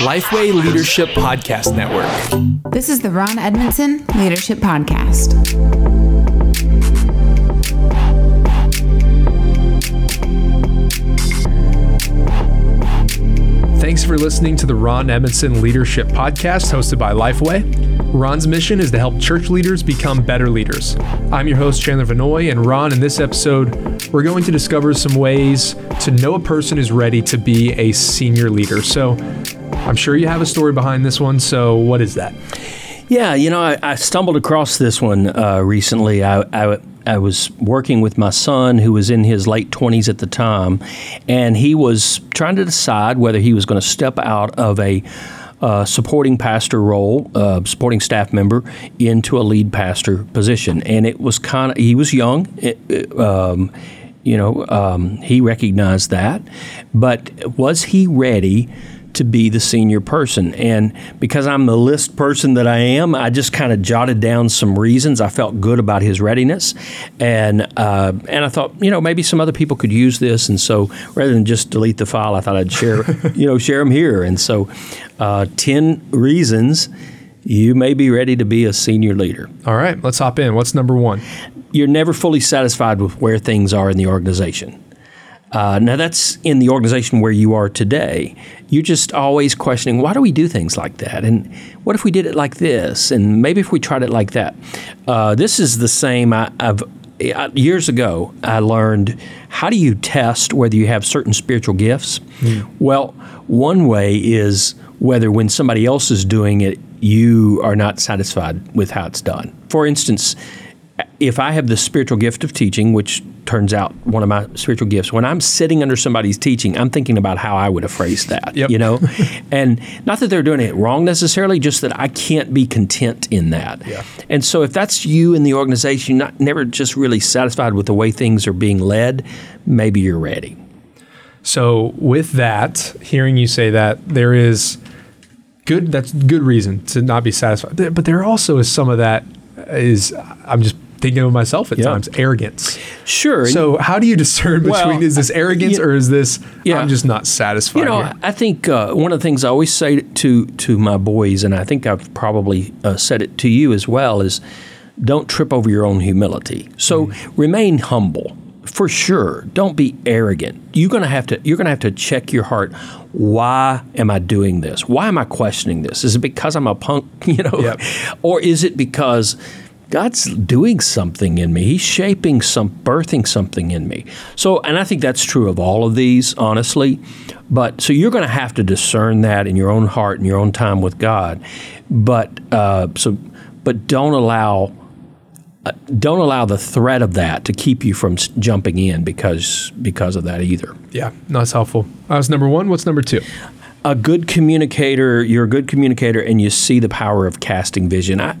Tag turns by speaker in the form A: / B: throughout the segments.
A: Lifeway Leadership Podcast Network.
B: This is the Ron Edmondson Leadership Podcast.
A: Thanks for listening to the Ron Edmondson Leadership Podcast hosted by Lifeway. Ron's mission is to help church leaders become better leaders. I'm your host, Chandler Vannoy, and Ron, in this episode, we're going to discover some ways to know a person is ready to be a senior leader. So I'm sure you have a story behind this one. So, what is that?
C: Yeah, you know, I, I stumbled across this one uh, recently. I, I, I, was working with my son, who was in his late 20s at the time, and he was trying to decide whether he was going to step out of a uh, supporting pastor role, uh, supporting staff member, into a lead pastor position. And it was kind of, he was young. It, it, um, you know, um, he recognized that. But was he ready? To be the senior person. And because I'm the list person that I am, I just kind of jotted down some reasons I felt good about his readiness, and uh, and I thought you know maybe some other people could use this, and so rather than just delete the file, I thought I'd share you know share them here. And so, uh, ten reasons. You may be ready to be a senior leader.
A: All right, let's hop in. What's number one?
C: You're never fully satisfied with where things are in the organization. Uh, now, that's in the organization where you are today. You're just always questioning why do we do things like that? And what if we did it like this? And maybe if we tried it like that? Uh, this is the same. I, have years ago, I learned how do you test whether you have certain spiritual gifts? Mm. Well, one way is whether when somebody else is doing it, you are not satisfied with how it's done. For instance, if I have the spiritual gift of teaching, which turns out one of my spiritual gifts, when I'm sitting under somebody's teaching, I'm thinking about how I would have phrased that, yep. you know? and not that they're doing it wrong necessarily, just that I can't be content in that. Yeah. And so if that's you in the organization, not never just really satisfied with the way things are being led, maybe you're ready.
A: So with that, hearing you say that, there is good that's good reason to not be satisfied. But there also is some of that is I'm just thinking of myself at times arrogance.
C: Sure.
A: So how do you discern between well, is this arrogance you, or is this yeah. I'm just not satisfied?
C: You know,
A: here?
C: I think uh, one of the things I always say to to my boys, and I think I've probably uh, said it to you as well, is don't trip over your own humility. So mm. remain humble for sure. Don't be arrogant. You're gonna have to. You're gonna have to check your heart. Why am I doing this? Why am I questioning this? Is it because I'm a punk? You know, yep. or is it because God's doing something in me. He's shaping some, birthing something in me. So, and I think that's true of all of these, honestly. But so you're going to have to discern that in your own heart and your own time with God. But uh, so, but don't allow. Uh, don't allow the threat of that to keep you from jumping in because because of that either.
A: Yeah, that's helpful. That was number one. What's number two?
C: A good communicator, you're a good communicator, and you see the power of casting vision. I,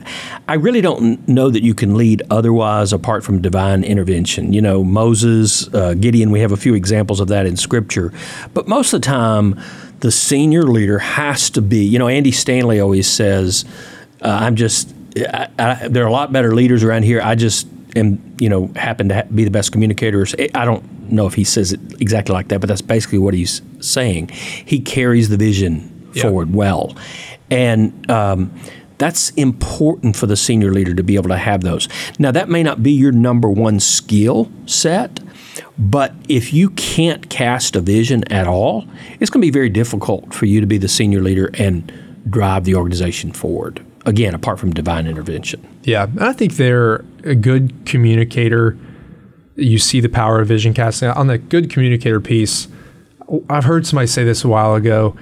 C: I really don't know that you can lead otherwise apart from divine intervention. You know, Moses, uh, Gideon, we have a few examples of that in Scripture. But most of the time, the senior leader has to be, you know, Andy Stanley always says, uh, I'm just, I, I, there are a lot better leaders around here. I just am, you know, happen to ha- be the best communicators. I don't know if he says it exactly like that, but that's basically what he's saying. He carries the vision yeah. forward well, and um, that's important for the senior leader to be able to have those. Now, that may not be your number one skill set. But if you can't cast a vision at all, it's going to be very difficult for you to be the senior leader and drive the organization forward. Again, apart from divine intervention.
A: Yeah, I think they're a good communicator you see the power of vision casting. On the good communicator piece, I've heard somebody say this a while ago.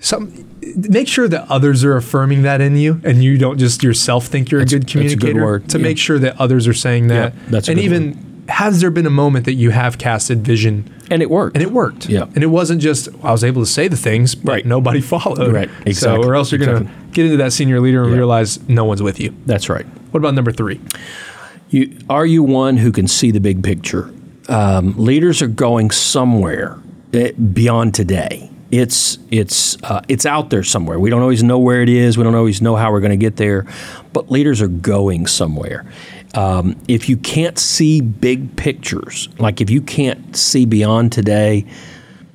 A: Some make sure that others are affirming that in you, and you don't just yourself think you're that's, a good communicator.
C: A good
A: to yeah. make sure that others are saying that.
C: Yeah, that's
A: and even
C: word.
A: Has there been a moment that you have casted vision
C: and it worked?
A: And it worked.
C: Yeah.
A: And it wasn't just I was able to say the things, but
C: right.
A: nobody followed.
C: Right. Exactly.
A: So, or else you're
C: exactly.
A: going to get into that senior leader and yeah. realize no one's with you.
C: That's right.
A: What about number three?
C: You, are you one who can see the big picture? Um, leaders are going somewhere eh, beyond today. It's it's uh, it's out there somewhere. We don't always know where it is. We don't always know how we're going to get there, but leaders are going somewhere. Um, if you can't see big pictures, like if you can't see beyond today,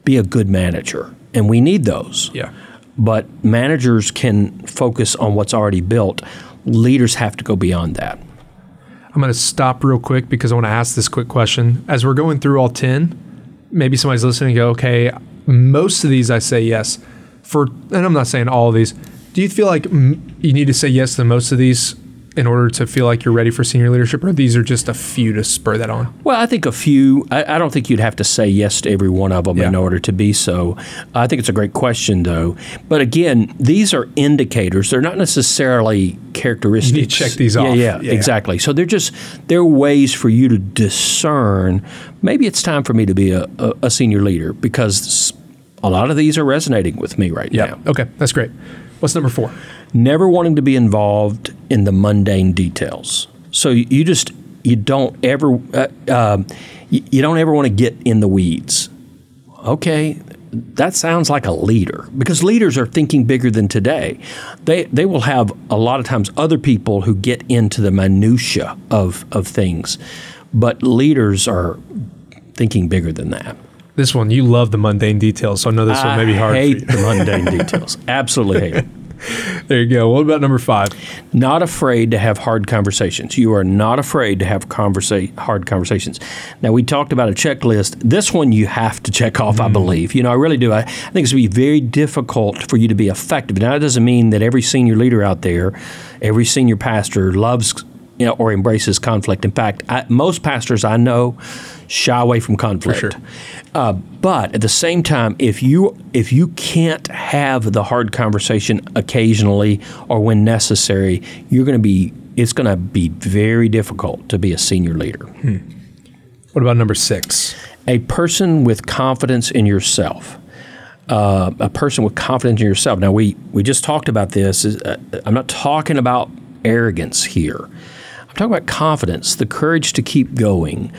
C: be a good manager. and we need those.
A: Yeah.
C: But managers can focus on what's already built. Leaders have to go beyond that.
A: I'm going to stop real quick because I want to ask this quick question. As we're going through all 10, maybe somebody's listening and go, okay, most of these I say yes. For and I'm not saying all of these. Do you feel like you need to say yes to most of these in order to feel like you're ready for senior leadership, or these are just a few to spur that on?
C: Well, I think a few. I, I don't think you'd have to say yes to every one of them
A: Yeah.
C: in order to be so. I think it's a great question, though. But again, these are indicators. They're not necessarily characteristics.
A: You check these
C: Yeah,
A: off.
C: Yeah,
A: Yeah.
C: exactly. So they're just they're ways for you to discern. Maybe it's time for me to be a, a, a senior leader because a lot of these are resonating with me right now.
A: Okay, that's great. What's number four?
C: Never wanting to be involved in the mundane details. So you just you don't ever uh, um, you, don't ever want to get in the weeds. Okay, that sounds like a leader because leaders are thinking bigger than today. They they will have a lot of times other people who get into the minutia of of things, but leaders are thinking bigger than that.
A: This one, you love the mundane details, so I know this one may be hard.
C: I hate the mundane details. Absolutely hate it.
A: There you go. What about number five?
C: not afraid to have hard conversations. You are not afraid to have conversa- hard conversations. Now, we talked about a checklist. This one you have to check off, I mm. believe. You know, I really do. I, I think it's going to be very difficult for you to be effective. Now, that doesn't mean that every senior leader out there, every senior pastor loves you know, or embraces conflict. In fact, I, most pastors I know shy away from conflict.
A: sure.
C: Uh, but at the same time, if you if you can't have the hard conversation occasionally or when necessary, you're going to be it's going to be very difficult to be a senior leader.
A: What about number six?
C: A person with confidence in yourself. Uh, a person with confidence in yourself. Now we we just talked about this. Uh, I'm not talking about arrogance here. Talking about confidence, the courage to keep going.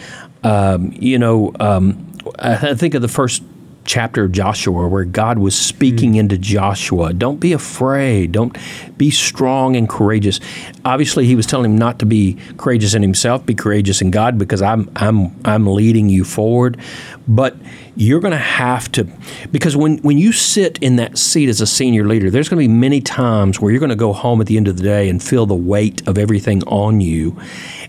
C: Um, you know, um, I think of the first chapter of Joshua where God was speaking mm. into Joshua. Don't be afraid. Don't be strong and courageous. Obviously, he was telling him not to be courageous in himself, be courageous in God because I'm I'm I'm leading you forward. But you're going to have to because when when you sit in that seat as a senior leader, there's going to be many times where you're going to go home at the end of the day and feel the weight of everything on you.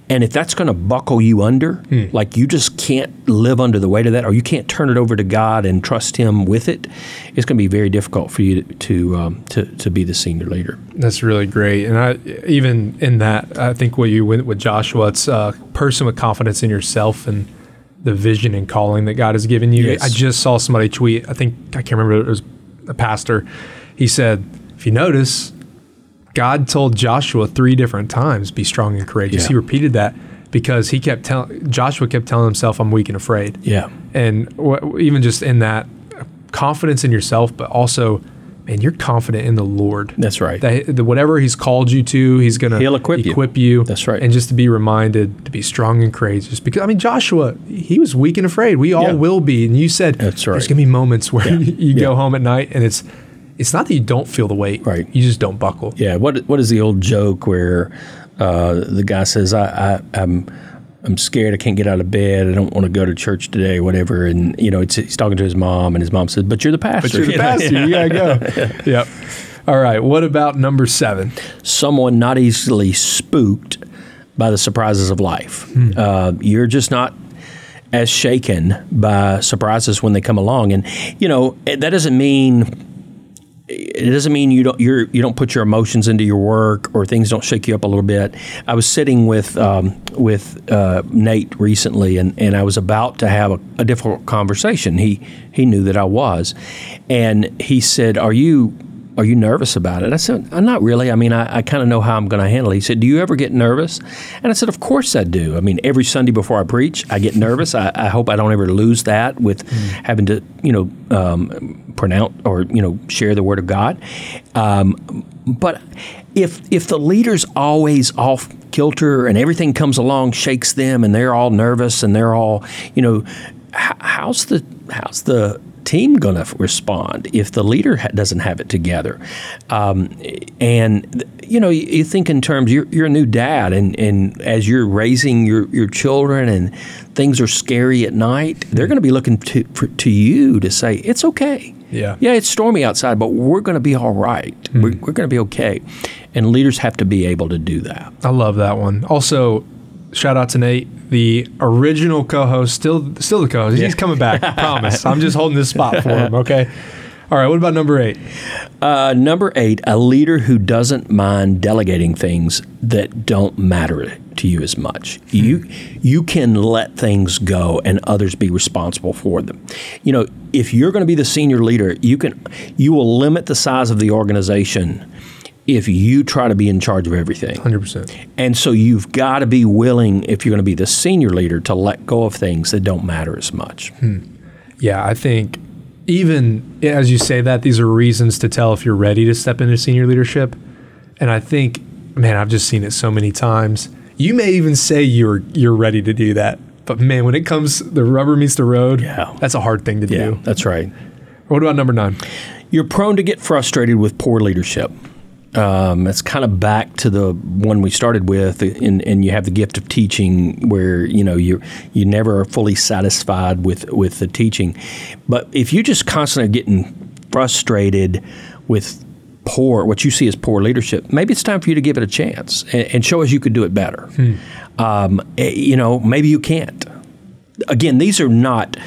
C: And if that's going to buckle you under, like you just can't live under the weight of that, or you can't turn it over to God and trust Him with it, it's going to be very difficult for you to to, um, to to be the senior leader.
A: That's really great. And I, even in that, I think what you went with Joshua, it's a person with confidence in yourself and the vision and calling that God has given you.
C: Yes.
A: I just saw somebody tweet, I think, I can't remember, it was a pastor. He said, if you notice, God told Joshua three different times, be strong and courageous.
C: Yeah.
A: He repeated that because he kept telling, Joshua kept telling himself, I'm weak and afraid.
C: Yeah.
A: And wh- even just in that, confidence in yourself, but also, man, you're confident in the Lord.
C: That's right.
A: That, that whatever He's called you to, He's going to
C: He'll equip you.
A: equip you.
C: That's right.
A: And just to be reminded to be strong and courageous. Because, I mean, Joshua, he was weak and afraid. We all
C: Yeah.
A: will be. And you said
C: That's right.
A: there's going to be moments where
C: Yeah.
A: you go
C: Yeah.
A: home at night and it's, it's not that you don't feel the weight.
C: Right.
A: You just don't buckle.
C: Yeah. What What is the old joke where uh, the guy says, I, I, "I'm I'm scared. I can't get out of bed. I don't want to go to church today, whatever." And you know, it's, he's talking to his mom, and his mom says, "But you're the pastor.
A: But you're the pastor. You got to go. yep. All right. What about number seven?
C: someone not easily spooked by the surprises of life.
A: Hmm.
C: Uh, you're just not as shaken by surprises when they come along, and you know that doesn't mean it doesn't mean you don't you're, you don't put your emotions into your work or things don't shake you up a little bit. I was sitting with um, with uh, Nate recently, and, and I was about to have a, a difficult conversation. He he knew that I was, and he said, "Are you?" Are you nervous about it? I said, I'm not really. I mean, I, I kind of know how I'm going to handle it. He said, Do you ever get nervous? And I said, Of course I do. I mean, every Sunday before I preach, I get nervous. I, I hope I don't ever lose that with having to, you know, um, pronounce or, you know, share the Word of God. Um, but if if the leader's always off kilter and everything comes along, shakes them, and they're all nervous and they're all, you know, how's the how's the team going to respond if the leader ha- doesn't have it together? Um, and you know, you, you think in terms you're, you're a new dad, and, and as you're raising your, your children and things are scary at night, they're going to be looking to for, to you to say it's okay.
A: Yeah.
C: Yeah, it's stormy outside, but we're going to be all right. We're, we're going to be okay. And leaders have to be able to do that.
A: I love that one. Also, shout out to Nate, the original co-host, still still the co-host. He's coming back. I promise. I'm just holding this spot for him. Okay. All right. What about number eight?
C: Uh, number eight, a leader who doesn't mind delegating things that don't matter to you as much. You you can let things go and others be responsible for them. You know, if you're going to be the senior leader, you can you will limit the size of the organization if you try to be in charge of everything.
A: Hundred percent.
C: And so you've got to be willing, if you're going to be the senior leader, to let go of things that don't matter as much. Hmm.
A: Yeah, I think even as you say that, these are reasons to tell if you're ready to step into senior leadership. And I think, man, I've just seen it so many times. You may even say you're you're ready to do that, but man, when it comes the rubber meets the road,
C: Yeah.
A: that's a hard thing to
C: Yeah,
A: do.
C: that's right.
A: What about number nine?
C: You're prone to get frustrated with poor leadership. Um, it's kind of back to the one we started with, and, and you have the gift of teaching, where you know you you never are fully satisfied with with the teaching. But if you just constantly getting frustrated with poor, what you see as poor leadership, maybe it's time for you to give it a chance and, and show us you could do it better. Um, eh, you know, maybe you can't again, these are not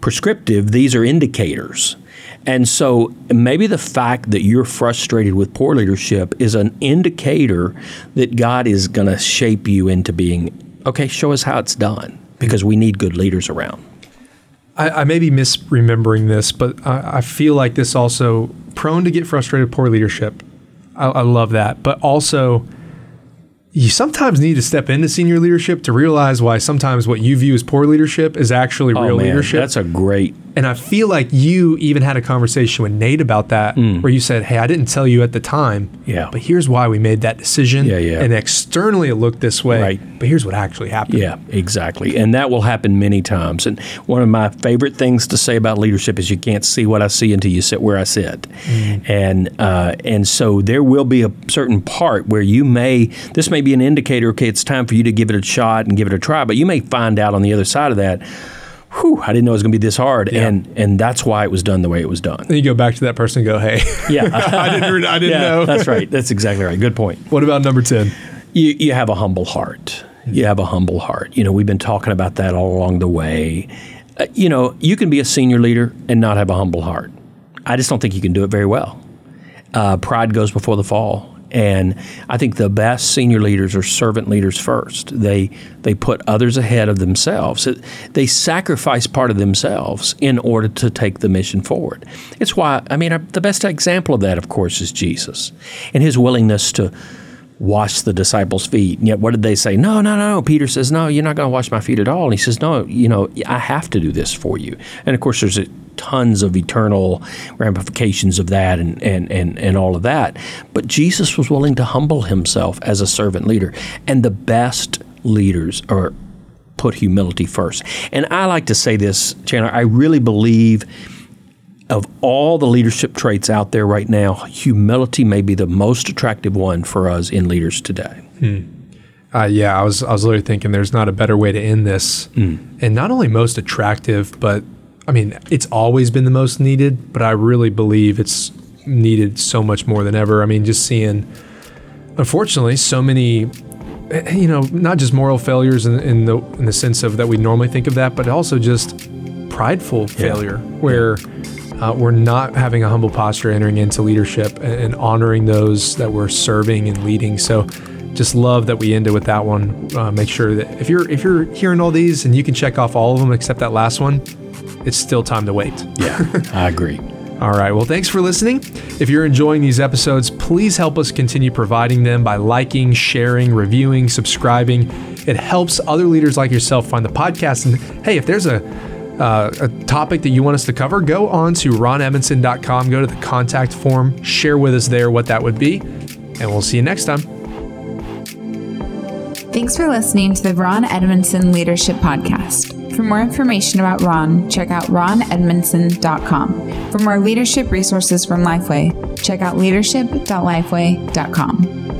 C: prescriptive, these are indicators. And so maybe the fact that you're frustrated with poor leadership is an indicator that God is going to shape you into being, okay, show us how it's done because we need good leaders around.
A: I, I may be misremembering this, but I, I feel like this also prone to get frustrated with poor leadership. I, I love that, but also you sometimes need to step into senior leadership to realize why sometimes what you view as poor leadership is actually real
C: oh, man,
A: leadership.
C: That's a great.
A: And I feel like you even had a conversation with Nate about that, where you said, "Hey, I didn't tell you at the time,
C: Mm. Yeah.
A: but here's why we made that decision.
C: Yeah, yeah.
A: And externally it looked this way,
C: Right.
A: but here's what actually happened.
C: Yeah, exactly. And that will happen many times. And one of my favorite things to say about leadership is you can't see what I see until you sit where I sit. And uh, and so there will be a certain part where you may this may be an indicator. Okay, it's time for you to give it a shot and give it a try. But you may find out on the other side of that. Whew, I didn't know it was going to be this hard,
A: Yeah.
C: and and that's why it was done the way it was done.
A: Then you go back to that person and go, "Hey,
C: Yeah,
A: I didn't, I didn't
C: yeah,
A: know."
C: that's right. That's exactly right. Good point.
A: What about number ten?
C: you, you have a humble heart. You have a humble heart. You know, we've been talking about that all along the way. Uh, you know, you can be a senior leader and not have a humble heart. I just don't think you can do it very well. Uh, pride goes before the fall. And I think the best senior leaders are servant leaders first. They they put others ahead of themselves. They sacrifice part of themselves in order to take the mission forward. It's why I mean the best example of that, of course, is Jesus and his willingness to wash the disciples' feet. And yet, what did they say? No, no, no. Peter says, No, you're not going to wash my feet at all. And he says, No, you know, I have to do this for you. And of course, there's a, tons of eternal ramifications of that and, and, and, and all of that. But Jesus was willing to humble himself as a servant leader. And the best leaders are put humility first. And I like to say this, Chandler, I really believe of all the leadership traits out there right now, humility may be the most attractive one for us in leaders today.
A: Uh, yeah, I was I was literally thinking there's not a better way to end this, and not only most attractive, but I mean it's always been the most needed. But I really believe it's needed so much more than ever. I mean, just seeing, unfortunately, so many, eh, you know, not just moral failures in, in the in the sense of that we normally think of that, but also just prideful failure where. Uh, we're not having a humble posture entering into leadership and, and honoring those that we're serving and leading. So, just love that we ended with that one. Uh, make sure that if you're if you're hearing all these and you can check off all of them except that last one, it's still time to wait.
C: Yeah, I agree.
A: All right. Well, thanks for listening. If you're enjoying these episodes, please help us continue providing them by liking, sharing, reviewing, subscribing. It helps other leaders like yourself find the podcast. And hey, if there's a uh, a topic that you want us to cover, go on to ronedmondson.com, go to the contact form, share with us there what that would be, and we'll see you next time.
B: Thanks for listening to the Ron Edmondson Leadership Podcast. For more information about Ron, check out ronedmondson.com. For more leadership resources from Lifeway, check out leadership.lifeway.com.